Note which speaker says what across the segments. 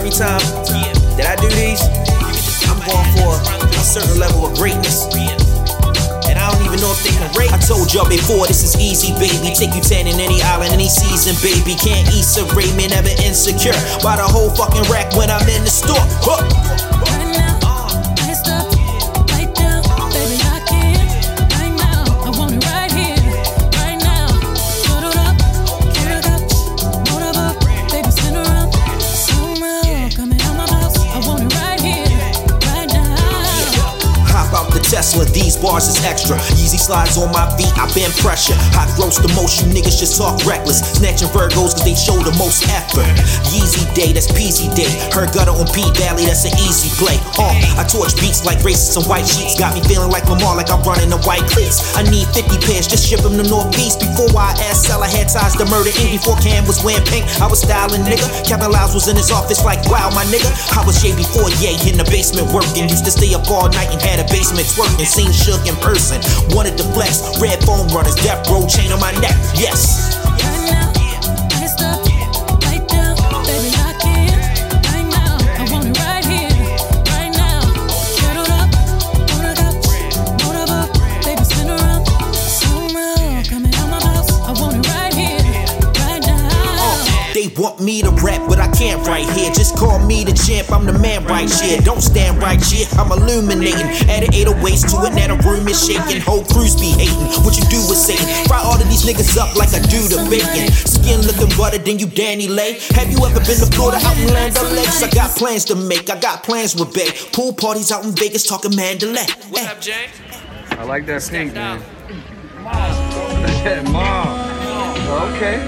Speaker 1: every time that I do these, I'm going for a certain level of greatness. And I don't even know if they can rate. I told y'all before, this is easy, baby. Take you 10 in any island, any season, baby. Can't eat serene, me never insecure. Buy the whole fucking rack when I'm in the store. Huh. Tesla, these bars is extra. Yeezy slides on my feet, I been pressure. Hot gross the most, you niggas just talk reckless. Snatching Virgos cause they show the most effort. Yeezy day, that's peasy day. Her gutter on P Valley, that's an easy play. Uh, I torch beats like racists and white sheets. Got me feeling like Lamar, like I'm running the white cleats. I need 50 pairs, just ship them to Northeast. Before I asked I had ties to murder Inc. Before Cam was wearing pink, I was styling nigga. Kevin Liles was in his office like, wow, my nigga. I was Jay before Ye in the basement working. Used to stay up all night and had a basement twerking. Seen Shook in person. Wanted to flex. Red foam runners, death row chain on my neck. Yes.
Speaker 2: Want
Speaker 1: me to rap, but I can't right here. Just call me the champ, I'm the man right here. Don't stand right here, I'm illuminating. Add an 808s to it, now the room is shaking. Whole crews be hating. What you do is Satan. Fry all of these niggas up like I do the bacon. Skin looking better than you, Danny Lay. Have you ever been to Florida out in Land O'Lakes? I got plans to make, I got plans with Bay. Pool parties out in Vegas talking Mandalay.
Speaker 3: What up, Jay?
Speaker 4: I like that pink, man.
Speaker 3: Mom.
Speaker 4: Mom. Okay.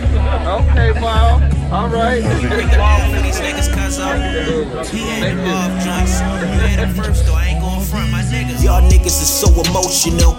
Speaker 4: Okay, Mom. All right.
Speaker 1: Ball for these niggas, cuz uh, he had the love joints. You had it first, though. I ain't going front, my niggas. Y'all niggas is so emotional.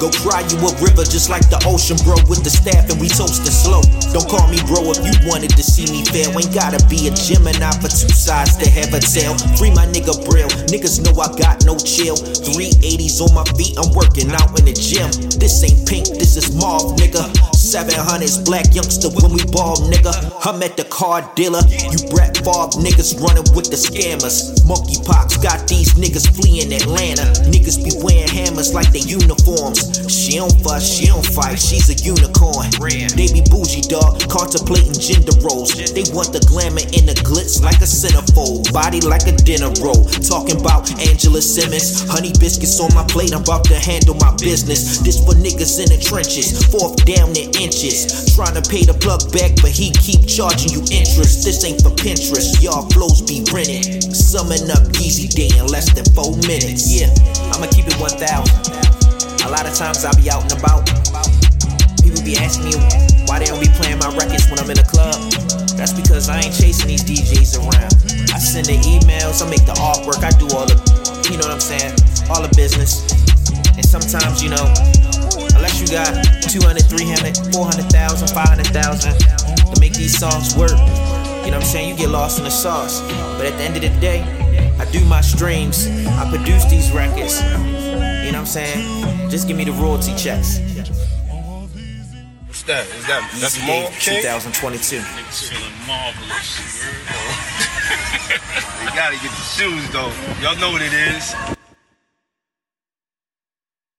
Speaker 1: Go cry you a river just like the ocean, bro. With the staff and we toastin' slow. Don't call me bro if you wanted to see me fail. Ain't gotta be a Gemini for two sides to have a tail. Free my nigga Brill. Niggas know I got no chill. 380s on my feet, I'm working out in the gym. This ain't pink, this is mauve, nigga. 700s black youngster when we ball, nigga. I'm at the car dealer. You Brett Favre niggas running with the scammers. Monkeypox got these niggas fleeing Atlanta. Niggas be wearing hammers like they uniforms. She don't fuss, she don't fight, she's a unicorn. They be bougie, dog, contemplating gender roles. They want the glamour and the glitz like a centerfold. Body like a dinner roll. Talking about Angela Simmons. Honey biscuits on my plate, I'm about to handle my business. This for niggas in the trenches. Fourth down in inches. Trying to pay the plug back, but he keep charging you interest. This ain't for Pinterest, y'all flows be rented. Summing up Yeezy Day in less than four minutes. Yeah, I'ma keep it 1000. A lot of times I'll be out and about. People be asking me why they don't be playing my records when I'm in the club. That's because I ain't chasing these DJs around. I send the emails, I make the artwork, I do all the, you know what I'm saying, all the business. And sometimes, you know, got 200, 300, 400,000, 500,000 to make these songs work, you know what I'm saying, you get lost in the sauce. But at the end of the day, I do my streams, I produce these records. You know what I'm saying? Just give me the royalty checks.
Speaker 5: What's that? Is that that's
Speaker 1: Easy
Speaker 5: Mall
Speaker 1: 2022.
Speaker 6: Niggas feeling marvelous.
Speaker 5: You gotta get the shoes though. Y'all know what it is.